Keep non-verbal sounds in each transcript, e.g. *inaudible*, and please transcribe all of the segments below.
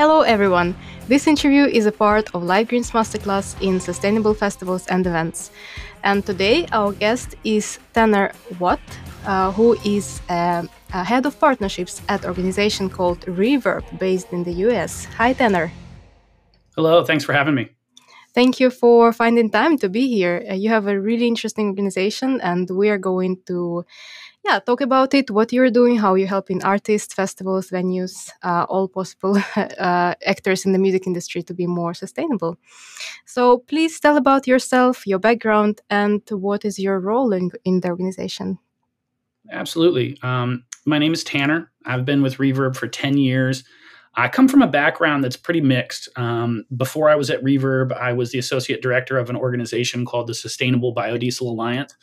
Hello, everyone. This interview is a part of Live Greens Masterclass in Sustainable Festivals and Events. And today, our guest is Tanner Watt, uh, who is uh, a head of partnerships at organization called Reverb, based in the US. Hi, Tanner. Hello, thanks for having me. Thank you for finding time to be here. Uh, you have a really interesting organization, and we are going to yeah, talk about it, what you're doing, how you're helping artists, festivals, venues, uh, all possible *laughs* uh, actors in the music industry to be more sustainable. So please tell about yourself, your background, and what is your role in, in the organization. Absolutely. Um, my name is Tanner. I've been with Reverb for 10 years. I come from a background that's pretty mixed. Um, before I was at Reverb, I was the associate director of an organization called the Sustainable Biodiesel Alliance.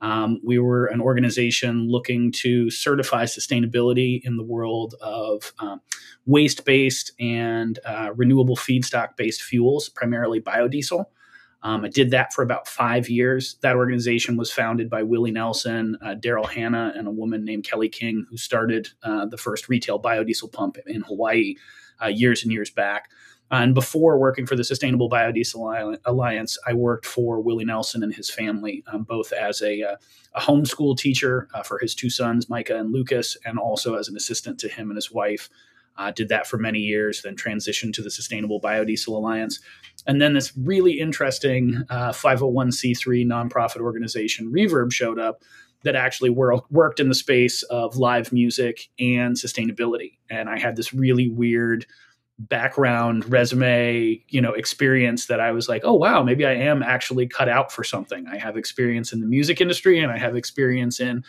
Um, we were an organization looking to certify sustainability in the world of um, waste based and uh, renewable feedstock based fuels, primarily biodiesel. Um, I did that for about five years. That organization was founded by Willie Nelson, uh, Daryl Hannah, and a woman named Kelly King, who started uh, the first retail biodiesel pump in Hawaii uh, years and years back. And before working for the Sustainable Biodiesel Alliance, I worked for Willie Nelson and his family, um, both as a, uh, a homeschool teacher uh, for his two sons, Micah and Lucas, and also as an assistant to him and his wife. Uh, did that for many years, then transitioned to the Sustainable Biodiesel Alliance. And then this really interesting 501c3 uh, nonprofit organization, Reverb, showed up that actually wor- worked in the space of live music and sustainability. And I had this really weird background resume you know experience that i was like oh wow maybe i am actually cut out for something. I have experience in the music industry and i have experience in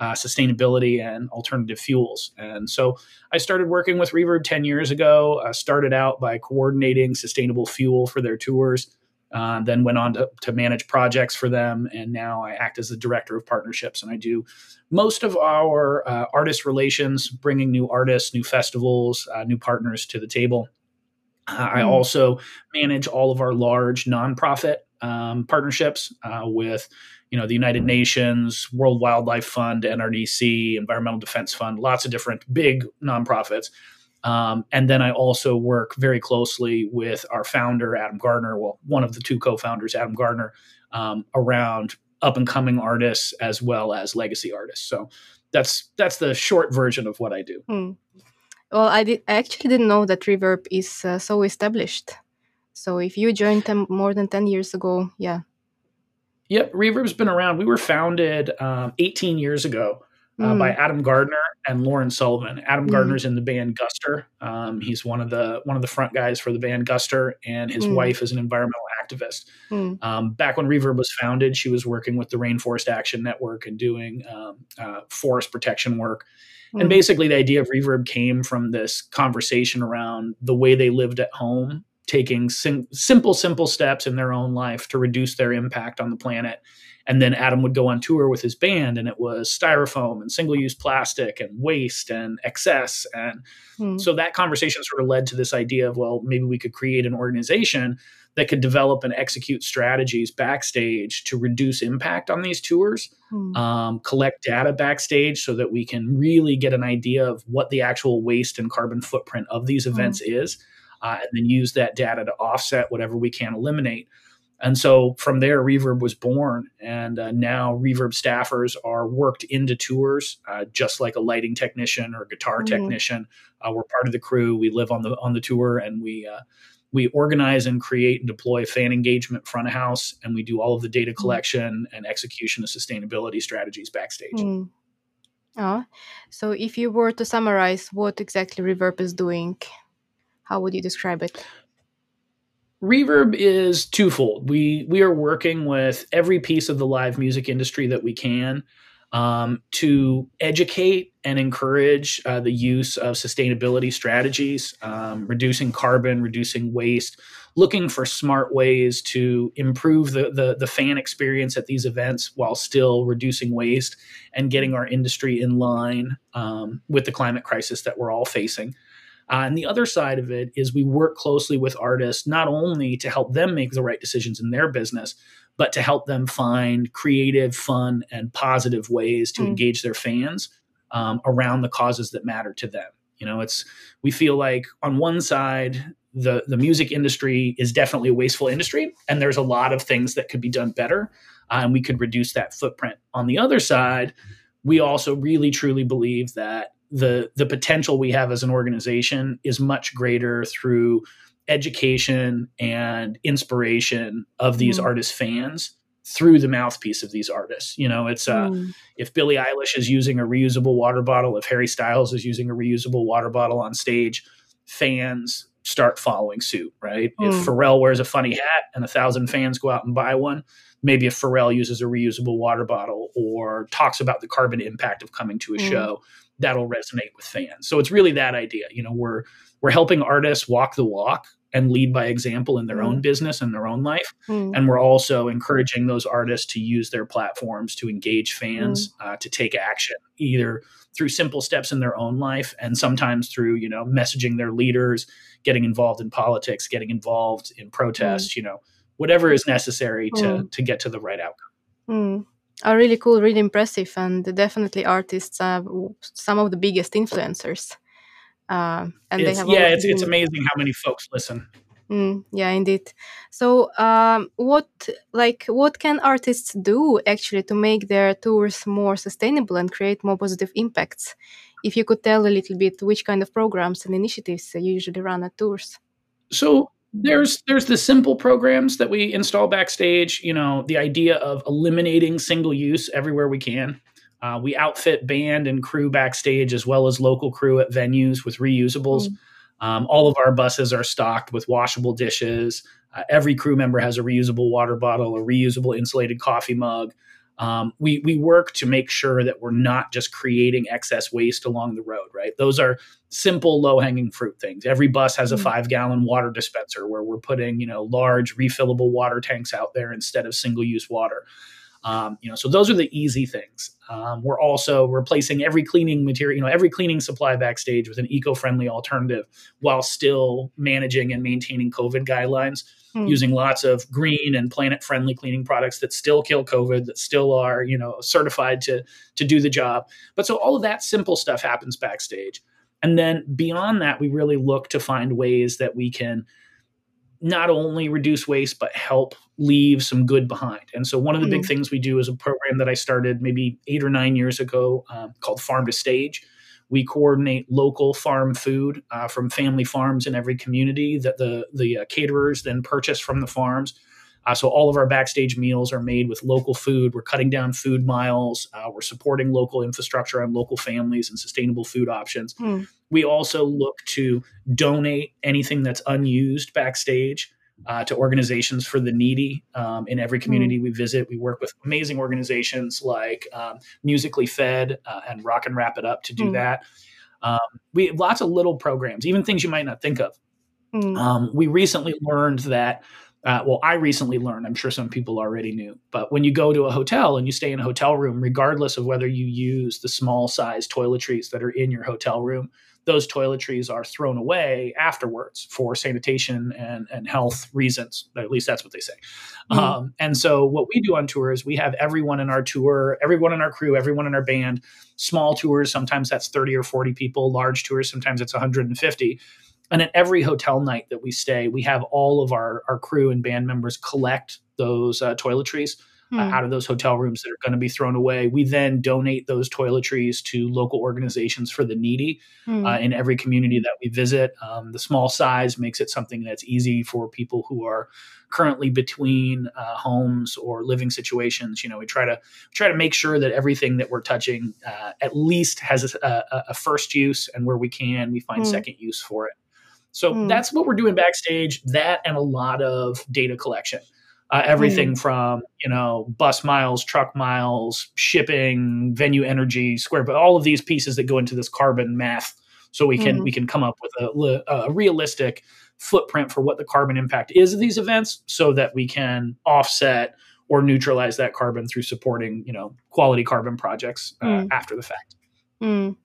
uh, sustainability and alternative fuels. And so i started working with reverb 10 years ago. Uh, started out by coordinating sustainable fuel for their tours uh, then went on to, to manage projects for them, and now I act as the director of partnerships, and I do most of our uh, artist relations, bringing new artists, new festivals, uh, new partners to the table. Mm. I also manage all of our large nonprofit um, partnerships uh, with, you know, the United Nations, World Wildlife Fund, NRDC, Environmental Defense Fund, lots of different big nonprofits. Um, and then I also work very closely with our founder, Adam Gardner, well, one of the two co founders, Adam Gardner, um, around up and coming artists as well as legacy artists. So that's that's the short version of what I do. Hmm. Well, I did I actually didn't know that Reverb is uh, so established. So if you joined them more than 10 years ago, yeah. Yep, Reverb's been around. We were founded um, 18 years ago uh, mm. by Adam Gardner and Lauren Sullivan. Adam mm. Gardner's in the band Guster. Um, he's one of the one of the front guys for the band Guster, and his mm. wife is an environmental activist. Mm. Um, back when Reverb was founded, she was working with the Rainforest Action Network and doing um, uh, forest protection work. And mm. basically, the idea of Reverb came from this conversation around the way they lived at home, taking sim- simple, simple steps in their own life to reduce their impact on the planet and then Adam would go on tour with his band, and it was styrofoam and single use plastic and waste and excess. And mm. so that conversation sort of led to this idea of, well, maybe we could create an organization that could develop and execute strategies backstage to reduce impact on these tours, mm. um, collect data backstage so that we can really get an idea of what the actual waste and carbon footprint of these hmm. events mm. is, uh, and then use that data to offset whatever we can eliminate. And so from there, Reverb was born. And uh, now Reverb staffers are worked into tours, uh, just like a lighting technician or guitar mm-hmm. technician. Uh, we're part of the crew. We live on the on the tour, and we uh, we organize and create and deploy fan engagement front of house, and we do all of the data mm-hmm. collection and execution of sustainability strategies backstage. Mm. Oh, so if you were to summarize what exactly Reverb is doing, how would you describe it? Reverb is twofold. We we are working with every piece of the live music industry that we can um, to educate and encourage uh, the use of sustainability strategies, um, reducing carbon, reducing waste, looking for smart ways to improve the, the, the fan experience at these events while still reducing waste and getting our industry in line um, with the climate crisis that we're all facing. Uh, and the other side of it is we work closely with artists not only to help them make the right decisions in their business, but to help them find creative, fun, and positive ways to mm. engage their fans um, around the causes that matter to them. You know, it's we feel like on one side the the music industry is definitely a wasteful industry, and there's a lot of things that could be done better, uh, and we could reduce that footprint. On the other side, we also really truly believe that the the potential we have as an organization is much greater through education and inspiration of these mm. artist fans through the mouthpiece of these artists. You know, it's uh, mm. if Billie Eilish is using a reusable water bottle, if Harry Styles is using a reusable water bottle on stage, fans start following suit, right? Mm. If Pharrell wears a funny hat and a thousand fans go out and buy one, maybe if Pharrell uses a reusable water bottle or talks about the carbon impact of coming to a mm. show, that'll resonate with fans. So it's really that idea. You know, we're we're helping artists walk the walk and lead by example in their mm. own business and their own life. Mm. And we're also encouraging those artists to use their platforms to engage fans, mm. uh, to take action, either through simple steps in their own life and sometimes through, you know, messaging their leaders, getting involved in politics, getting involved in protests, you know, whatever is necessary to, to get to the right outcome. Are really cool, really impressive, and definitely artists are some of the biggest influencers uh, and it's, they have yeah, it's it's amazing how many folks listen. Mm, yeah, indeed. So, um, what like what can artists do actually to make their tours more sustainable and create more positive impacts? If you could tell a little bit which kind of programs and initiatives you usually run at tours. So there's there's the simple programs that we install backstage. You know, the idea of eliminating single use everywhere we can. Uh, we outfit band and crew backstage as well as local crew at venues with reusables. Mm. Um, all of our buses are stocked with washable dishes. Uh, every crew member has a reusable water bottle, a reusable insulated coffee mug. Um, we we work to make sure that we're not just creating excess waste along the road. Right, those are simple, low hanging fruit things. Every bus has a mm. five gallon water dispenser where we're putting you know large refillable water tanks out there instead of single use water. Um, you know, so those are the easy things. Um, we're also replacing every cleaning material, you know, every cleaning supply backstage with an eco-friendly alternative, while still managing and maintaining COVID guidelines. Hmm. Using lots of green and planet-friendly cleaning products that still kill COVID, that still are, you know, certified to to do the job. But so all of that simple stuff happens backstage, and then beyond that, we really look to find ways that we can not only reduce waste but help leave some good behind and so one of the mm-hmm. big things we do is a program that i started maybe eight or nine years ago um, called farm to stage we coordinate local farm food uh, from family farms in every community that the the uh, caterers then purchase from the farms uh, so all of our backstage meals are made with local food. We're cutting down food miles. Uh, we're supporting local infrastructure and local families and sustainable food options. Mm. We also look to donate anything that's unused backstage uh, to organizations for the needy um, in every community mm. we visit. We work with amazing organizations like um, Musically Fed uh, and Rock and Wrap It Up to do mm. that. Um, we have lots of little programs, even things you might not think of. Mm. Um, we recently learned that uh, well, I recently learned, I'm sure some people already knew, but when you go to a hotel and you stay in a hotel room, regardless of whether you use the small size toiletries that are in your hotel room, those toiletries are thrown away afterwards for sanitation and, and health reasons. At least that's what they say. Mm-hmm. Um, and so, what we do on tour is we have everyone in our tour, everyone in our crew, everyone in our band, small tours, sometimes that's 30 or 40 people, large tours, sometimes it's 150 and at every hotel night that we stay, we have all of our, our crew and band members collect those uh, toiletries uh, hmm. out of those hotel rooms that are going to be thrown away. We then donate those toiletries to local organizations for the needy hmm. uh, in every community that we visit. Um, the small size makes it something that's easy for people who are currently between uh, homes or living situations. You know, we try to try to make sure that everything that we're touching uh, at least has a, a, a, first use, and where we can, we find hmm. second use for it. So mm. that's what we're doing backstage. That and a lot of data collection. Uh, everything mm. from you know bus miles, truck miles, shipping, venue energy, square, but all of these pieces that go into this carbon math, so we can mm. we can come up with a, a realistic footprint for what the carbon impact is of these events, so that we can offset or neutralize that carbon through supporting you know quality carbon projects uh, mm. after the fact. Mm.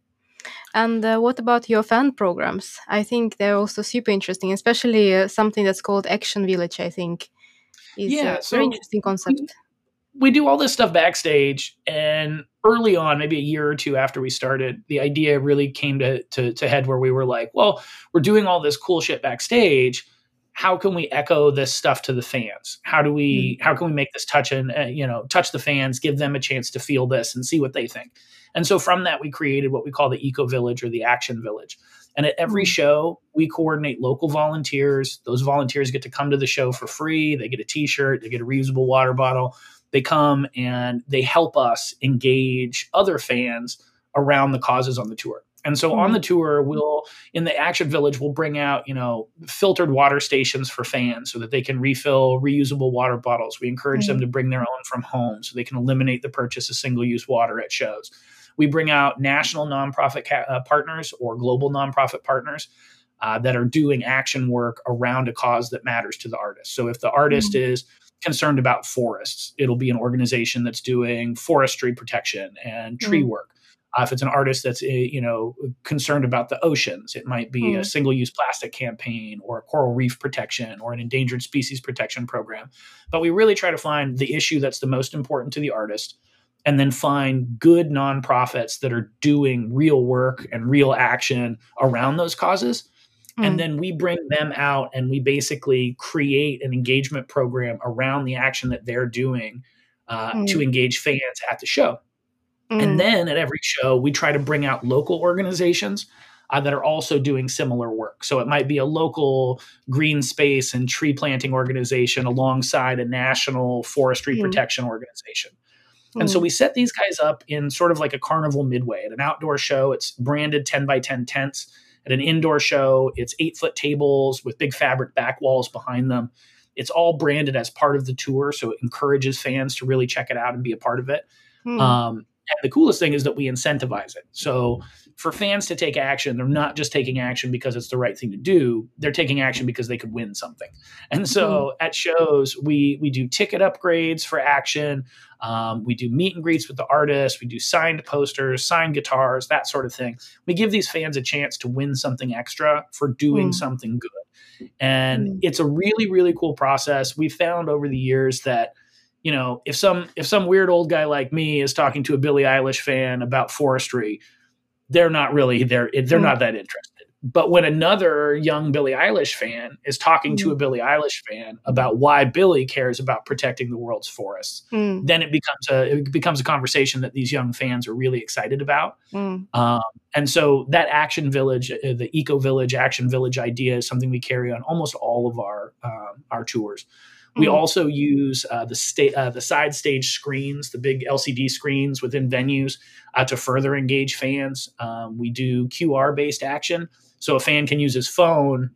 And uh, what about your fan programs? I think they're also super interesting, especially uh, something that's called Action Village. I think is yeah, a so very interesting concept. we do all this stuff backstage and early on maybe a year or two after we started the idea really came to, to, to head where we were like well we're doing all this cool shit backstage how can we echo this stuff to the fans how do we mm. how can we make this touch and uh, you know touch the fans give them a chance to feel this and see what they think and so from that we created what we call the eco village or the action village and at every mm. show we coordinate local volunteers those volunteers get to come to the show for free they get a t-shirt they get a reusable water bottle they come and they help us engage other fans around the causes on the tour and so on the tour, we'll in the Action Village, we'll bring out you know filtered water stations for fans so that they can refill reusable water bottles. We encourage mm-hmm. them to bring their own from home so they can eliminate the purchase of single use water at shows. We bring out national nonprofit ca- uh, partners or global nonprofit partners. Uh, that are doing action work around a cause that matters to the artist. So if the artist mm-hmm. is concerned about forests, it'll be an organization that's doing forestry protection and tree mm-hmm. work. Uh, if it's an artist that's eh, you know concerned about the oceans, it might be mm. a hmm. single-use plastic campaign or a coral reef protection or an endangered species protection program. But we really try to find the issue that's the most important to the artist, and then find good nonprofits that are doing real work and real action around those causes. Mm. And then we bring them out and we basically create an engagement program around the action that they're doing uh, mm. to engage fans at the show. Mm. And then at every show, we try to bring out local organizations uh, that are also doing similar work. So it might be a local green space and tree planting organization alongside a national forestry mm. protection organization. Mm. And so mm. we set these guys up in sort of like a carnival midway. At an outdoor show, it's branded 10 by 10 tents. At an indoor show, it's eight foot tables with big fabric back walls behind them. It's all branded as part of the tour, so it encourages fans to really check it out and be a part of it. Mm. Um, and the coolest thing is that we incentivize it. So for fans to take action, they're not just taking action because it's the right thing to do. They're taking action because they could win something. And so mm-hmm. at shows, we we do ticket upgrades for action. Um, we do meet and greets with the artists. We do signed posters, signed guitars, that sort of thing. We give these fans a chance to win something extra for doing mm. something good. And mm. it's a really, really cool process. We found over the years that you know, if some if some weird old guy like me is talking to a Billie Eilish fan about forestry, they're not really they're they're mm. not that interested. But when another young Billie Eilish fan is talking mm. to a Billie Eilish fan about why Billie cares about protecting the world's forests, mm. then it becomes a it becomes a conversation that these young fans are really excited about. Mm. Um, and so that action village, uh, the eco village, action village idea is something we carry on almost all of our um, our tours. We mm-hmm. also use uh, the state, uh, the side stage screens, the big LCD screens within venues uh, to further engage fans. Um, we do QR based action, so a fan can use his phone,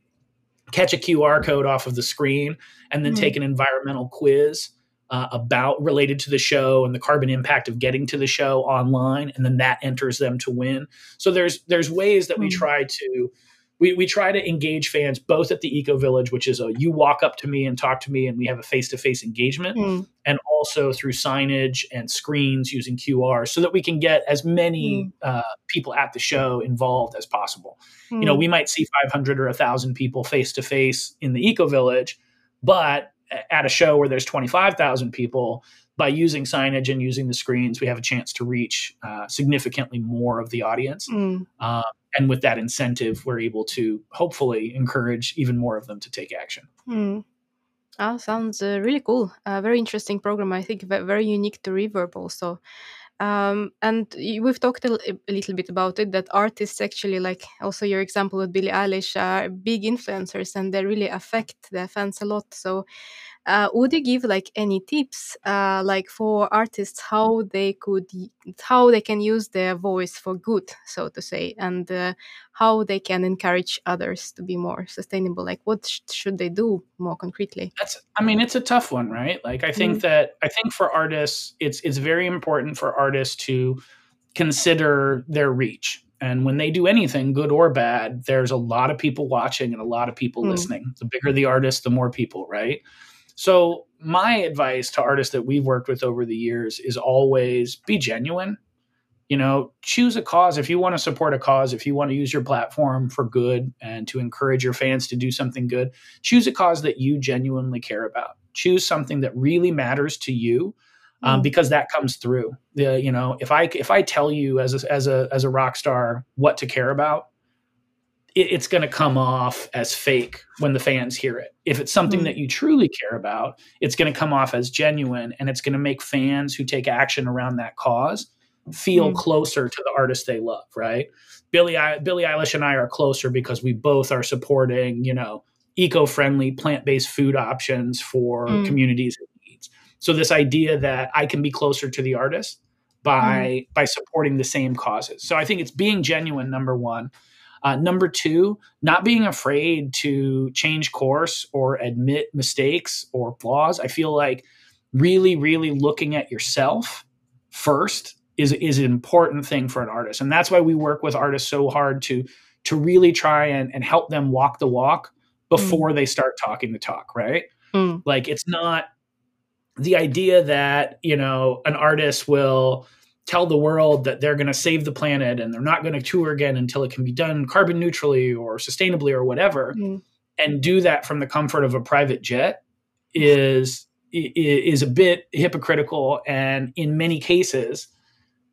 catch a QR code off of the screen, and then mm-hmm. take an environmental quiz. Uh, about related to the show and the carbon impact of getting to the show online, and then that enters them to win. So there's there's ways that mm-hmm. we try to we, we try to engage fans both at the eco village which is a you walk up to me and talk to me and we have a face-to-face engagement mm. and also through signage and screens using qr so that we can get as many mm. uh, people at the show involved as possible mm. you know mm. we might see 500 or 1000 people face-to-face in the eco village but at a show where there's 25000 people by using signage and using the screens we have a chance to reach uh, significantly more of the audience mm. And with that incentive, we're able to hopefully encourage even more of them to take action. Mm. Oh, sounds uh, really cool. Uh, very interesting program. I think very unique to Reverb also. Um, and we've talked a, a, little bit about it that artists actually, like also your example with Billie Eilish, are big influencers and they really affect their fans a lot. So, uh, would you give like any tips, uh, like for artists, how they could, how they can use their voice for good, so to say, and uh, how they can encourage others to be more sustainable? Like, what sh should they do more concretely? That's, I mean, it's a tough one, right? Like, I think mm. that I think for artists, it's it's very important for artists to consider their reach and when they do anything, good or bad, there's a lot of people watching and a lot of people mm. listening. The bigger the artist, the more people, right? So, my advice to artists that we've worked with over the years is always be genuine. You know, choose a cause. If you want to support a cause, if you want to use your platform for good and to encourage your fans to do something good, choose a cause that you genuinely care about. Choose something that really matters to you um, mm. because that comes through. The you know if I if I tell you as a, as a as a rock star what to care about, it, it's going to come off as fake when the fans hear it. If it's something mm. that you truly care about, it's going to come off as genuine, and it's going to make fans who take action around that cause feel mm. closer to the artist they love. Right? Billie I, Billie Eilish and I are closer because we both are supporting you know eco-friendly plant-based food options for mm. communities so this idea that I can be closer to the artist by mm. by supporting the same causes. So I think it's being genuine. Number one. Uh, number two, not being afraid to change course or admit mistakes or flaws. I feel like really, really looking at yourself first is is an important thing for an artist, and that's why we work with artists so hard to to really try and, and help them walk the walk before mm. they start talking the talk. Right? Mm. Like it's not the idea that you know an artist will tell the world that they're going to save the planet and they're not going to tour again until it can be done carbon neutrally or sustainably or whatever mm. and do that from the comfort of a private jet is is a bit hypocritical and in many cases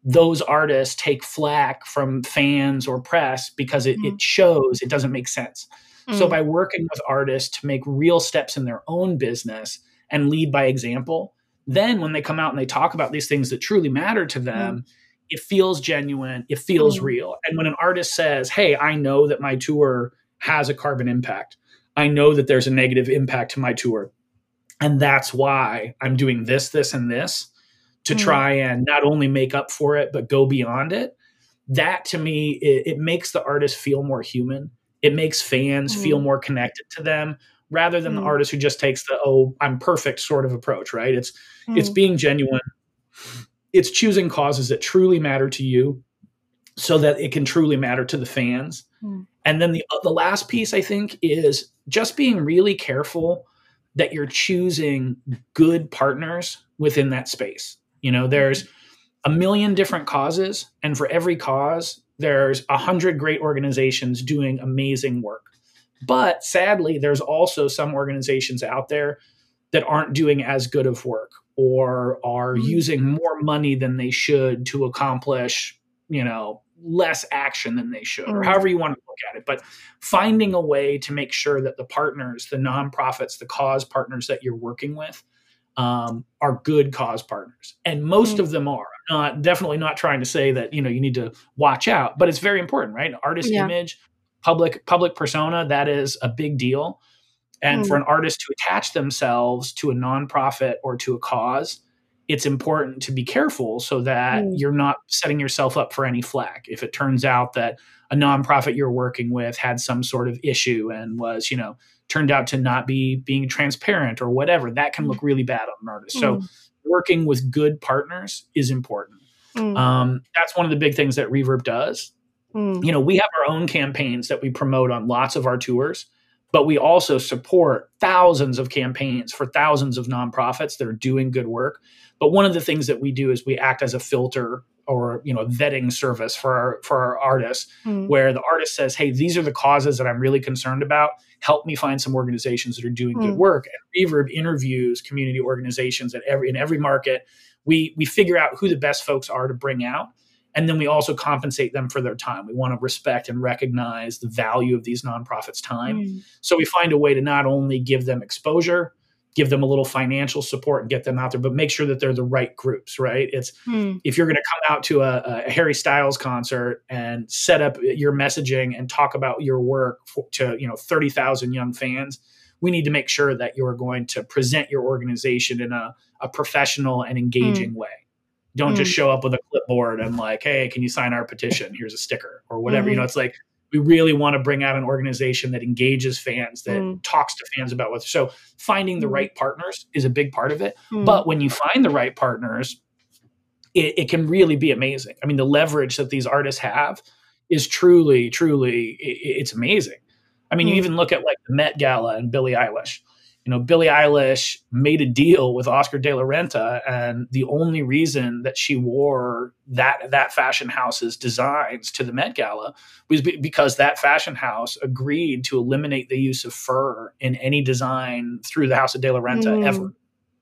those artists take flack from fans or press because it, mm. it shows it doesn't make sense mm. so by working with artists to make real steps in their own business and lead by example, then when they come out and they talk about these things that truly matter to them, mm. it feels genuine, it feels mm. real. And when an artist says, Hey, I know that my tour has a carbon impact, I know that there's a negative impact to my tour. And that's why I'm doing this, this, and this to mm. try and not only make up for it, but go beyond it. That to me, it, it makes the artist feel more human. It makes fans feel mm. more connected to them rather than mm. the artist who just takes the oh i'm perfect sort of approach right it's mm. it's being genuine it's choosing causes that truly matter to you so that it can truly matter to the fans mm. and then the uh, the last piece i think is just being really careful that you're choosing good partners within that space you know there's a million different causes and for every cause there's a hundred great organizations doing amazing work but sadly, there's also some organizations out there that aren't doing as good of work or are mm-hmm. using more money than they should to accomplish, you know, less action than they should, mm-hmm. or however you want to look at it. But finding a way to make sure that the partners, the nonprofits, the cause partners that you're working with, um, are good cause partners, and most mm-hmm. of them are. Not definitely not trying to say that you know you need to watch out, but it's very important, right? Artist yeah. image, public public persona that is a big deal. And mm. for an artist to attach themselves to a nonprofit or to a cause it's important to be careful so that mm. you're not setting yourself up for any flack. If it turns out that a nonprofit you're working with had some sort of issue and was you know turned out to not be being transparent or whatever that can look really bad on an artist. Mm. so working with good partners is important. Um, that's one of the big things that reverb does Mm. You know, we have our own campaigns that we promote on lots of our tours, but we also support thousands of campaigns for thousands of nonprofits that are doing good work. But one of the things that we do is we act as a filter or you know a vetting service for our for our artists mm. where the artist says hey these are the causes that i'm really concerned about help me find some organizations that are doing mm. good work and reverb interviews community organizations at every in every market we we figure out who the best folks are to bring out and then we also compensate them for their time. We want to respect and recognize the value of these nonprofits' time. Mm. So we find a way to not only give them exposure, give them a little financial support and get them out there, but make sure that they're the right groups, right? It's mm. if you're going to come out to a, a, Harry Styles concert and set up your messaging and talk about your work for, to you know thirty thousand young fans, we need to make sure that you are going to present your organization in a, a professional and engaging mm. way. Don't mm. just show up with a clipboard and like, hey, can you sign our petition? Here's a sticker or whatever. Mm-hmm. You know, it's like we really want to bring out an organization that engages fans, that mm. talks to fans about what. So finding the mm. right partners is a big part of it. Mm. But when you find the right partners, it, it, can really be amazing. I mean, the leverage that these artists have is truly, truly, it, it's amazing. I mean, you mm. even look at like the Met Gala and Billie Eilish you know, Billie Eilish made a deal with Oscar de la Renta, and the only reason that she wore that that fashion house's designs to the Met Gala was because that fashion house agreed to eliminate the use of fur in any design through the House of de la Renta mm. ever.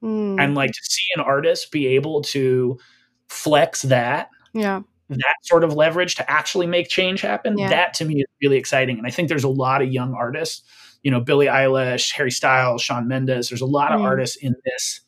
mm. and like to see an artist be able to flex that yeah that sort of leverage to actually make change happen yeah. that to me is really exciting and i think there's a lot of young artists you know billie eilish harry styles shawn mendes there's a lot mm. of artists in this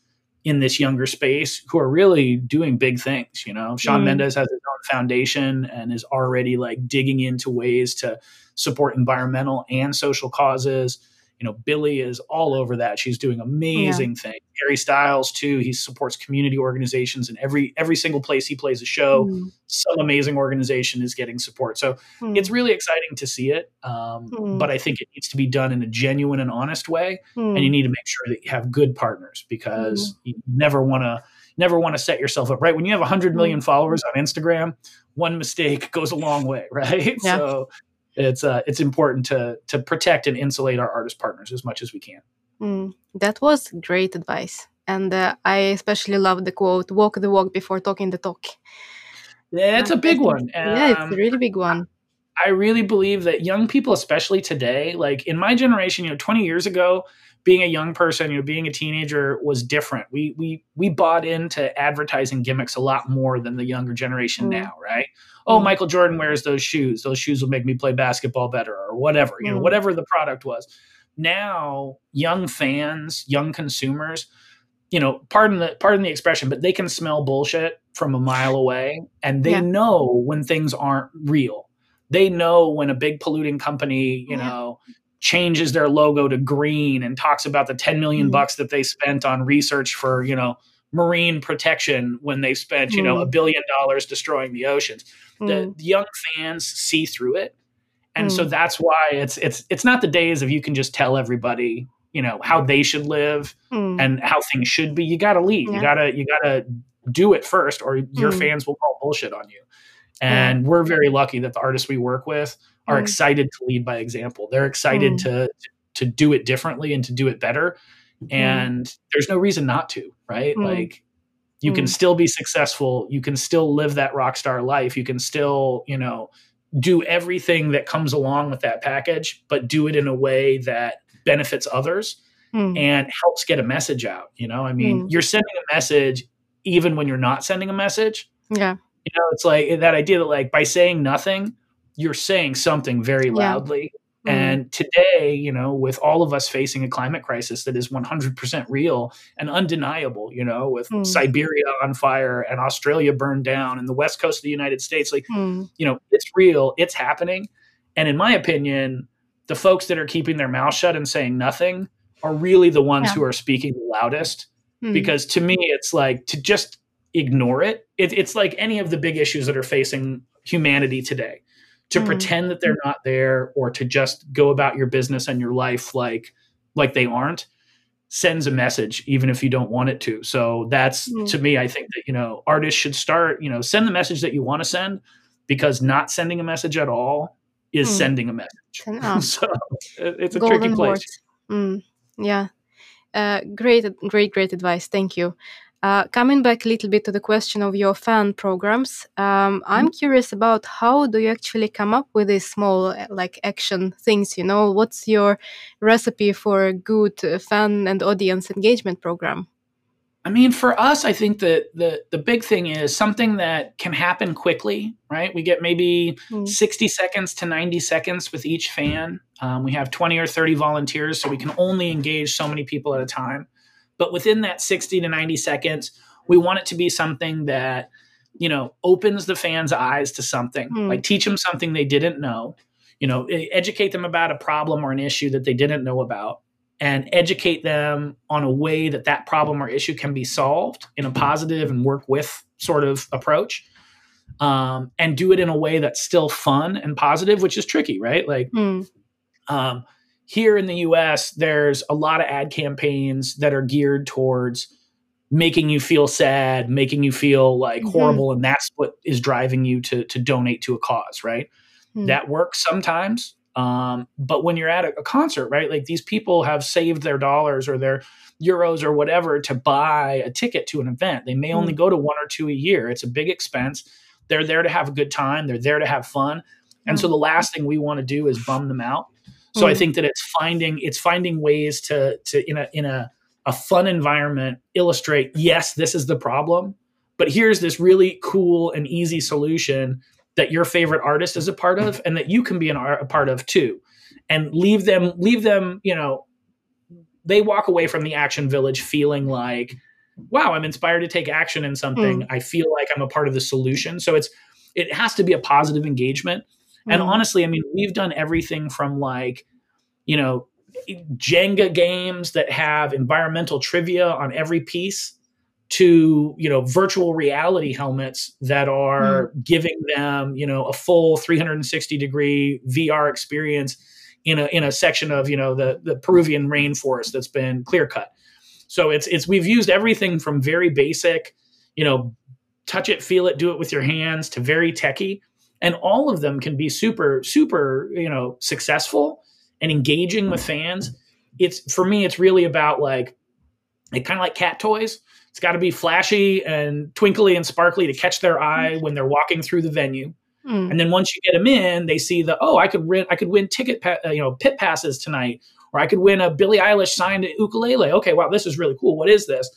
in this younger space who are really doing big things you know shawn mm. mendes has his own foundation and is already like digging into ways to support environmental and social causes you know, Billie is all over that. She's doing amazing yeah. things. Harry Styles too. He supports community organizations and every every single place he plays a show, mm. some amazing organization is getting support. So mm. it's really exciting to see it. Um, mm. But I think it needs to be done in a genuine and honest way, and you mm. need to make sure that you have good partners because mm. you never want to never want to set yourself up right when you have 100 mm. followers on instagram one mistake goes a long way *laughs* right yeah. so it's uh, it's important to to protect and insulate our artist partners as much as we can. Mm, that was great advice, and uh, I especially love the quote "Walk the walk before talking the talk." Yeah, it's a big one. yeah, it's a um, really big one. I really believe that young people, especially today, like in my generation, you know, 20 years ago, being a young person, you know, being a teenager was different. We we we bought into advertising gimmicks a lot more than the younger generation mm. now, right? Oh, mm. Michael Jordan wears those shoes. Those shoes will make me play basketball better or whatever, you know, whatever the product was. Now, young fans, young consumers, you know, pardon the pardon the expression, but they can smell bullshit from a mile away and they yeah. know when things aren't real. They know when a big polluting company, you yeah. know, changes their logo to green and talks about the 10 million mm. bucks that they spent on research for, you know, marine protection when they've spent, you mm. know, a billion dollars destroying the oceans. Mm. The, the, young fans see through it. And so mm. that's why it's it's it's not the days of you can just tell everybody, you know, how they should live mm. and how things should be. You got to lead. Yeah. You got to you got to do it first or your mm. fans will call bullshit on you. And yeah. we're very lucky that the artists we work with are mm. excited to lead by example. They're excited mm. to to do it differently and to do it better. Mm. And there's no reason not to, right? Mm. Like you can mm. still be successful. You can still live that rock star life. You can still, you know, do everything that comes along with that package, but do it in a way that benefits others mm. and helps get a message out. You know, I mean, you're sending a message even when you're not sending a message. Yeah. You know, it's like that idea that like by saying nothing, you're saying something very loudly. Yeah. Mm-hmm. And today, you know, with all of us facing a climate crisis that is 100% real and undeniable, you know, with mm. Siberia on fire and Australia burned down and the west coast of the United States, like, mm. you know, it's real, it's happening. And in my opinion, the folks that are keeping their mouth shut and saying nothing are really the ones yeah. who are speaking the loudest. Mm. Because to me, it's like to just ignore it, it, it's like any of the big issues that are facing humanity today to mm. pretend that they're not there or to just go about your business and your life like like they aren't sends a message even if you don't want it to so that's mm. to me i think that you know artists should start you know send the message that you want to send because not sending a message at all is mm. sending a message *laughs* oh. so it's a Golden tricky place mm. yeah uh, great great great advice thank you uh, coming back a little bit to the question of your fan programs, um, I'm mm-hmm. curious about how do you actually come up with these small uh, like action things? You know, what's your recipe for a good uh, fan and audience engagement program? I mean, for us, I think that the the big thing is something that can happen quickly, right? We get maybe mm. 60 seconds to 90 seconds with each fan. Um, we have 20 or 30 volunteers, so we can only engage so many people at a time. But within that 60 to 90 seconds, we want it to be something that, you know, opens the fans' eyes to something, mm. like teach them something they didn't know, you know, educate them about a problem or an issue that they didn't know about and educate them on a way that that problem or issue can be solved in a positive and work with sort of approach um, and do it in a way that's still fun and positive which is tricky right like mm. um, here in the US, there's a lot of ad campaigns that are geared towards making you feel sad, making you feel like mm-hmm. horrible, and that's what is driving you to to donate to a cause, right? Mm-hmm. That works sometimes. Um, but when you're at a, a, concert, right, like these people have saved their dollars or their euros or whatever to buy a ticket to an event. They may mm-hmm. only go to one or two a year. It's a big expense. They're there to have a good time. They're there to have fun. And so mm. the last thing we want to do is bum them out. So mm. I think that it's finding it's finding ways to to in a in a a fun environment, illustrate, yes, this is the problem, but here's this really cool and easy solution that your favorite artist is a part of and that you can be an art, a part of too. And leave them, leave them, you know, they walk away from the action village feeling like, wow, I'm inspired to take action in something. Mm. I feel like I'm a part of the solution. So it's, it has to be a positive engagement. And honestly, I mean, we've done everything from like, you know, Jenga games that have environmental trivia on every piece to you know virtual reality helmets that are mm. giving them you know a full 360 degree VR experience in a in a section of you know the the Peruvian rainforest that's been clear cut. So it's it's we've used everything from very basic, you know, touch it, feel it, do it with your hands to very techy, and all of them can be super super you know successful and engaging with fans. It's for me, it's really about like it kind of like cat toys. It's got to be flashy and twinkly and sparkly to catch their eye when they're walking through the venue. Mm. And then once you get them in, they see the oh, I could win, I could win ticket, pa- uh, you know, pit passes tonight, or I could win a Billie Eilish signed ukulele. Okay, wow, this is really cool. What is this?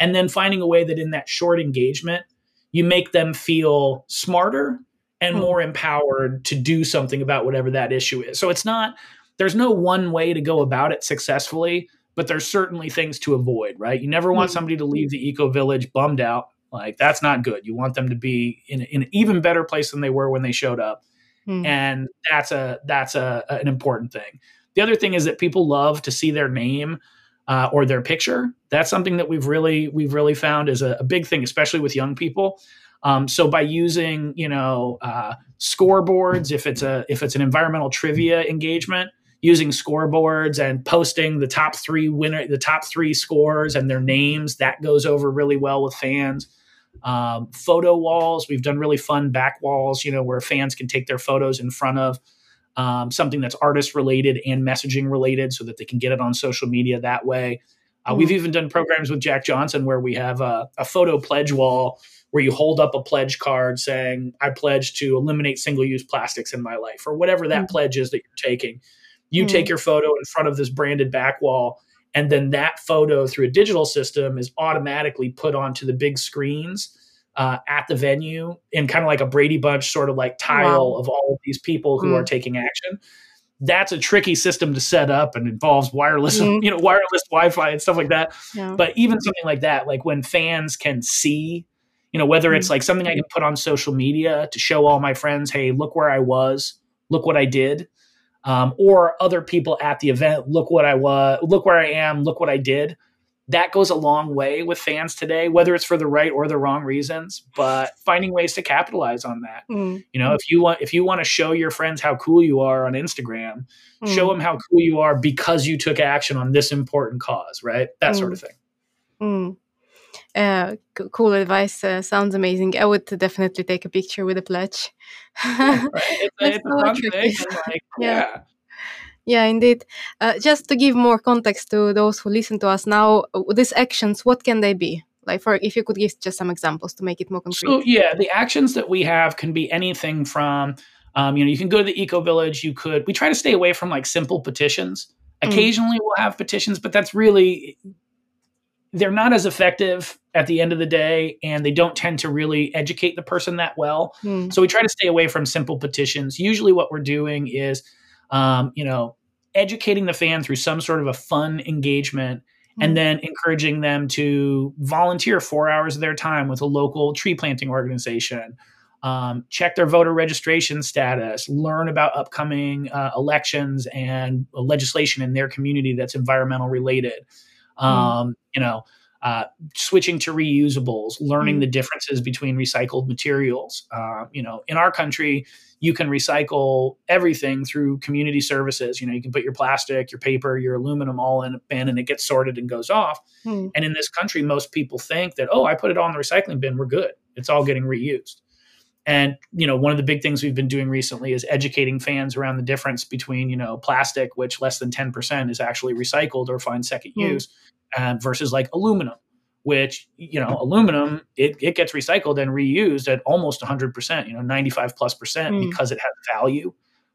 And then finding a way that in that short engagement, you make them feel smarter and mm. more empowered to do something about whatever that issue is. So it's not there's no one way to go about it successfully, but there's certainly things to avoid, right? You never want mm-hmm. somebody to leave the eco village bummed out. Like that's not good. You want them to be in, in an even better place than they were when they showed up. Mm. And that's a that's a, an important thing. The other thing is that people love to see their name uh, or their picture. That's something that we've really we've really found is a, a big thing, especially with young people. Um, so by using you know uh, scoreboards, if it's a if it's an environmental trivia engagement, using scoreboards and posting the top three winner, the top three scores and their names. That goes over really well with fans. Um, photo walls, we've done really fun back walls, you know, where fans can take their photos in front of um, something that's artist related and messaging related, so that they can get it on social media that way. Uh, mm We've even done programs with Jack Johnson where we have a, a photo pledge wall where you hold up a pledge card saying, I pledge to eliminate single use plastics in my life, or whatever that mm pledge is that you're taking. You mm take your photo in front of this branded back wall, and then that photo through a digital system is automatically put onto the big screens uh, at the venue in kind of like a Brady Bunch sort of like tile wow. of all of these people who mm. are taking action. That's a tricky system to set up and involves wireless, mm. you know, wireless Wi-Fi and stuff like that. Yeah. But even something like that, like when fans can see, you know, whether it's like something I can put on social media to show all my friends, hey, look where I was, look what I did um, or other people at the event look what i was look where i am look what i did that goes a long way with fans today whether it's for the right or the wrong reasons but finding ways to capitalize on that mm. you know if you want if you want to show your friends how cool you are on instagram mm. show them how cool you are because you took action on this important cause right that mm. sort of thing mm. Uh, cool advice. Uh, sounds amazing. I would definitely take a picture with a pledge. *laughs* right. It's, it's a fun *laughs* Like, yeah. yeah. Yeah, indeed. Uh, just to give more context to those who listen to us now, these actions, what can they be? Like, for if you could give just some examples to make it more concrete. So, yeah, the actions that we have can be anything from, um, you know, you can go to the eco village. You could. We try to stay away from like simple petitions. Mm. Occasionally, mm. we'll have petitions, but that's really they're not as effective at the end of the day and they don't tend to really educate the person that well mm. so we try to stay away from simple petitions usually what we're doing is um, you know educating the fan through some sort of a fun engagement mm. and hmm. then encouraging them to volunteer four hours of their time with a local tree planting organization um, check their voter registration status learn about upcoming uh, elections and legislation in their community that's environmental related Mm. um, you know, uh, switching to reusables, learning mm. the differences between recycled materials. Uh, you know, in our country, you can recycle everything through community services. You know, you can put your plastic, your paper, your aluminum all in a bin and it gets sorted and goes off. Mm. And in this country, most people think that, oh, I put it all in the recycling bin, we're good. It's all getting reused. And you know, one of the big things we've been doing recently is educating fans around the difference between you know plastic, which less than ten percent is actually recycled or find second mm. use, and versus like aluminum, which you know aluminum it, it gets recycled and reused at almost 100%, you know 95 plus percent mm. because it has value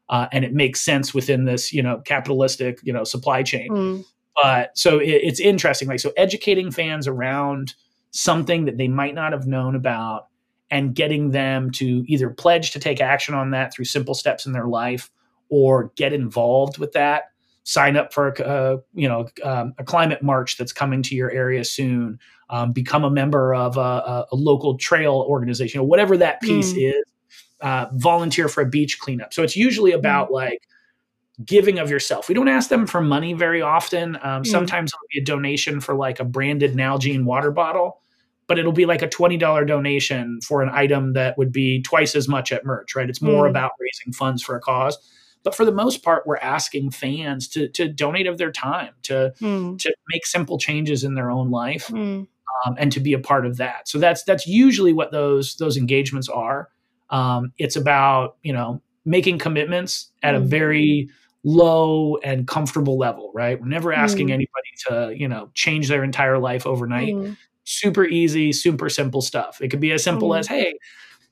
uh, and it makes sense within this you know capitalistic you know supply chain. Mm. but so it, it's interesting. Like so, educating fans around something that they might not have known about, and getting them to either pledge to take action on that through simple steps in their life, or get involved with that. Sign up for a, uh, you know um, a climate march that's coming to your area soon. Um, become a member of a, a, local trail organization, or whatever that piece mm. is. Uh, volunteer for a beach cleanup. So it's usually about mm. like giving of yourself. We don't ask them for money very often. Um, mm. Sometimes it'll be a donation for like a branded Nalgene water bottle, but it'll be like a $20 donation for an item that would be twice as much at merch, right? It's more mm. about raising funds for a cause. But for the most part, we're asking fans to, to donate of their time, to, mm. to make simple changes in their own life. Mm. Um, and to be a part of that. So that's that's usually what those those engagements are. Um, it's about you know making commitments at a mm. very low and comfortable level, right? We're never asking mm. anybody to, you know, change their entire life overnight. Mm. Super easy, super simple stuff. It could be as simple mm. as, hey,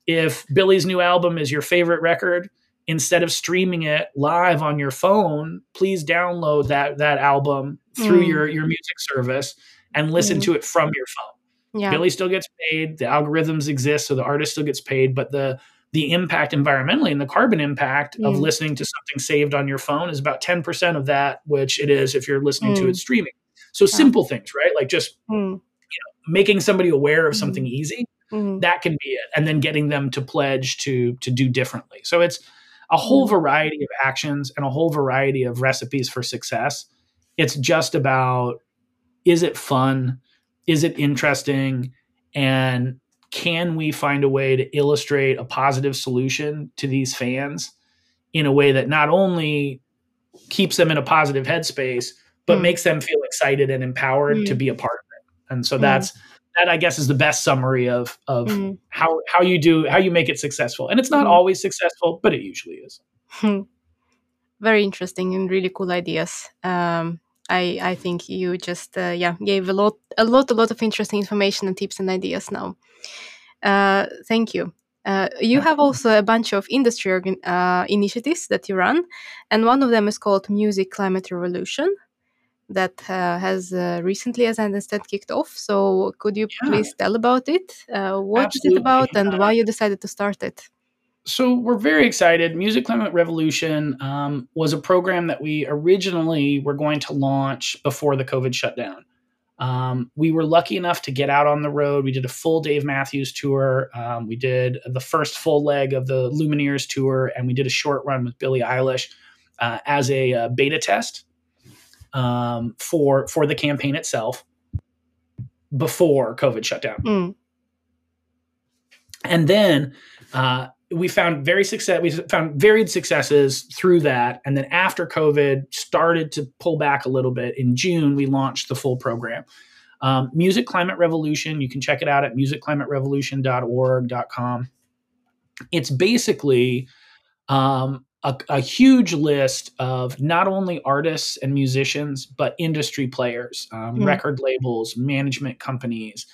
if Billie's new album is your favorite record, instead of streaming it live on your phone, please download that that album through mm. your your music service and listen mm. to it from your phone. Yeah. Billie still gets paid, the algorithms exist so the artist still gets paid, but the the impact environmentally and the carbon impact mm. of listening to something saved on your phone is about 10% of that, which it is if you're listening mm. to it streaming. So simple things, right? Like just mm. you know, making somebody aware of something mm-hmm. easy, mm-hmm. that can be it. And then getting them to pledge to to do differently. So it's a whole mm. variety of actions and a whole variety of recipes for success. It's just about is it fun? Is it interesting? And can we find a way to illustrate a positive solution to these fans in a way that not only keeps them in a positive headspace but mm. makes them feel excited and empowered mm. to be a part of it and so mm. that's that i guess is the best summary of of hmm. how how you do how you make it successful and it's not hmm. always successful but it usually is hmm. very interesting and really cool ideas um, I, I think you just uh, yeah gave a lot a lot a lot of interesting information and tips and ideas now. Uh, thank you. Uh, you have also a bunch of industry organ- uh, initiatives that you run, and one of them is called Music Climate Revolution that uh, has uh, recently, as I understand, kicked off. So, could you yeah. please tell about it? Uh, what Absolutely. is it about, and why you decided to start it? So, we're very excited. Music Climate Revolution um, was a program that we originally were going to launch before the COVID shutdown. Um, we were lucky enough to get out on the road. We did a full Dave Matthews tour. Um, we did the first full leg of the Lumineers tour, and we did a short run with Billie Eilish uh, as a uh, beta test um, for for the campaign itself before COVID shut down. Mm. And then uh, we found very success we found varied successes through that and then after covid started to pull back a little bit in june we launched the full program um, music climate revolution you can check it out at musicclimaterevolution.org.com it's basically um, a, a, huge list of not only artists and musicians but industry players um, mm. record labels management companies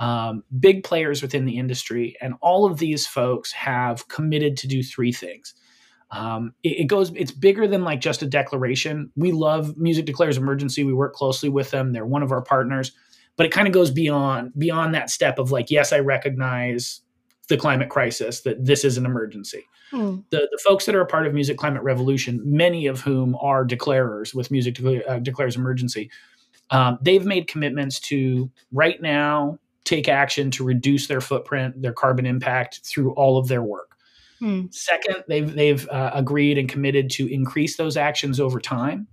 um, big players within the industry, and all of these folks have committed to do three things. Um, it, it, goes, it's bigger than like just a declaration. We love Music Declares Emergency. We work closely with them. They're one of our partners, but it kind of goes beyond beyond that step of like, yes, I recognize the climate crisis that this is an emergency. Hmm. The, the folks that are a part of Music Climate Revolution, many of whom are declarers with Music uh, Declares Emergency, um, they've made commitments to right now take action to reduce their footprint, their carbon impact through all of their work. Hmm. Second, they've they've uh, agreed and committed to increase those actions over time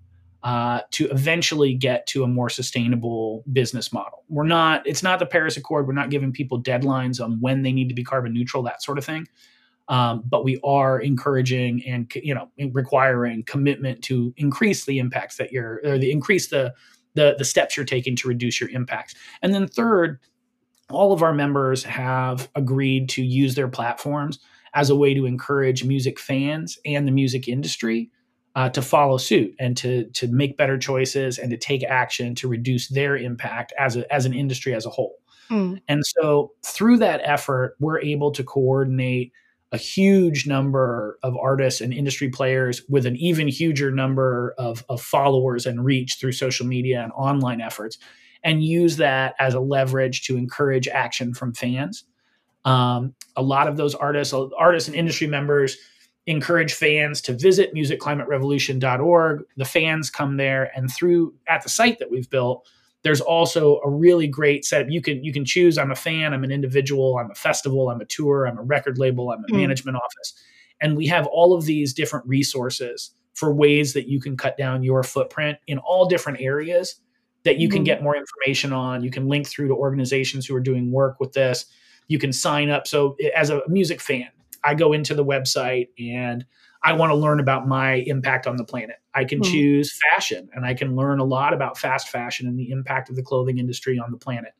uh, to eventually get to a more sustainable business model. We're not; it's not the Paris Accord. We're not giving people deadlines on when they need to be carbon neutral, that sort of thing. Um, but we are encouraging and you know requiring commitment to increase the impacts that you're or the increase the the the steps you're taking to reduce your impacts. And then third, all of our members have agreed to use their platforms as a way to encourage music fans and the music industry uh, to follow suit and to to make better choices and to take action to reduce their impact as a, as an industry as a whole. Mm. And so through that effort, we're able to coordinate a huge number of artists and industry players with an even huger number of, of followers and reach through social media and online efforts and use that as a leverage to encourage action from fans um, a lot of those artists artists and industry members encourage fans to visit musicclimaterevolution.org the fans come there and through at the site that we've built there's also a really great setup. You can you can choose. I'm a fan. I'm an individual. I'm a festival. I'm a tour. I'm a record label. I'm a mm. management office, and we have all of these different resources for ways that you can cut down your footprint in all different areas that you mm. can hmm. get more information on. You can link through to organizations who are doing work with this. You can sign up. So as a music fan, I go into the website and I want to learn about my impact on the planet. I can mm. choose fashion and I can learn a lot about fast fashion and the impact of the clothing industry on the planet.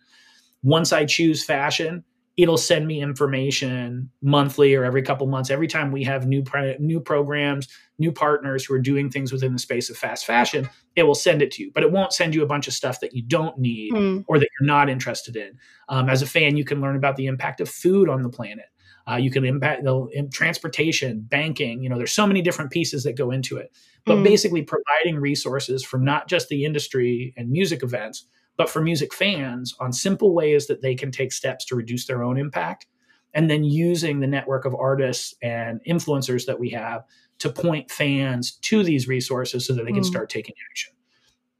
Once I choose fashion, it'll send me information monthly or every couple months every time we have new new programs new partners who are doing things within the space of fast fashion it will send it to you but it won't send you a bunch of stuff that you don't need mm. or that you're not interested in um, as a fan you can learn about the impact of food on the planet uh, you can impact the transportation, banking. You know, there's so many different pieces that go into it. But mm. basically, providing resources for not just the industry and music events, but for music fans on simple ways that they can take steps to reduce their own impact, and then using the network of artists and influencers that we have to point fans to these resources so that they can mm. start taking action.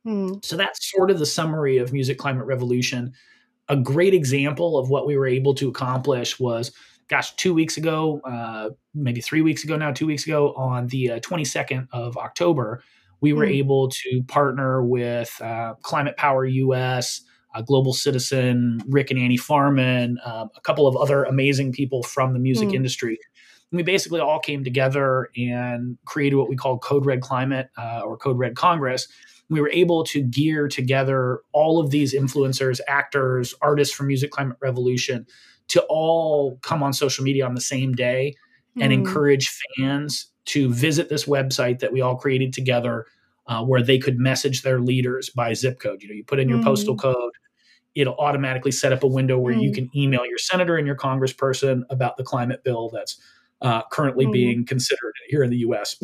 Mm. So that's sort of the summary of Music Climate Revolution. A great example of what we were able to accomplish was gosh, two weeks ago, uh, maybe three weeks ago now, two weeks ago, on the uh, 22nd of October, we were mm-hmm. able to partner with uh, Climate Power US, Global Citizen, Rick and Annie Farman, um, a couple of other amazing people from the music mm-hmm. industry. And we basically all came together and created what we call Code Red Climate uh, or Code Red Congress. We were able to gear together all of these influencers, actors, artists from Music Climate Revolution to all come on social media on the same day mm. and hmm. encourage fans to visit this website that we all created together uh, where they could message their leaders by zip code. You know, you put in your mm. postal hmm. code, it'll automatically set up a window where mm. you hmm. can email your senator and your congressperson about the climate bill that's uh, currently being considered here in the U.S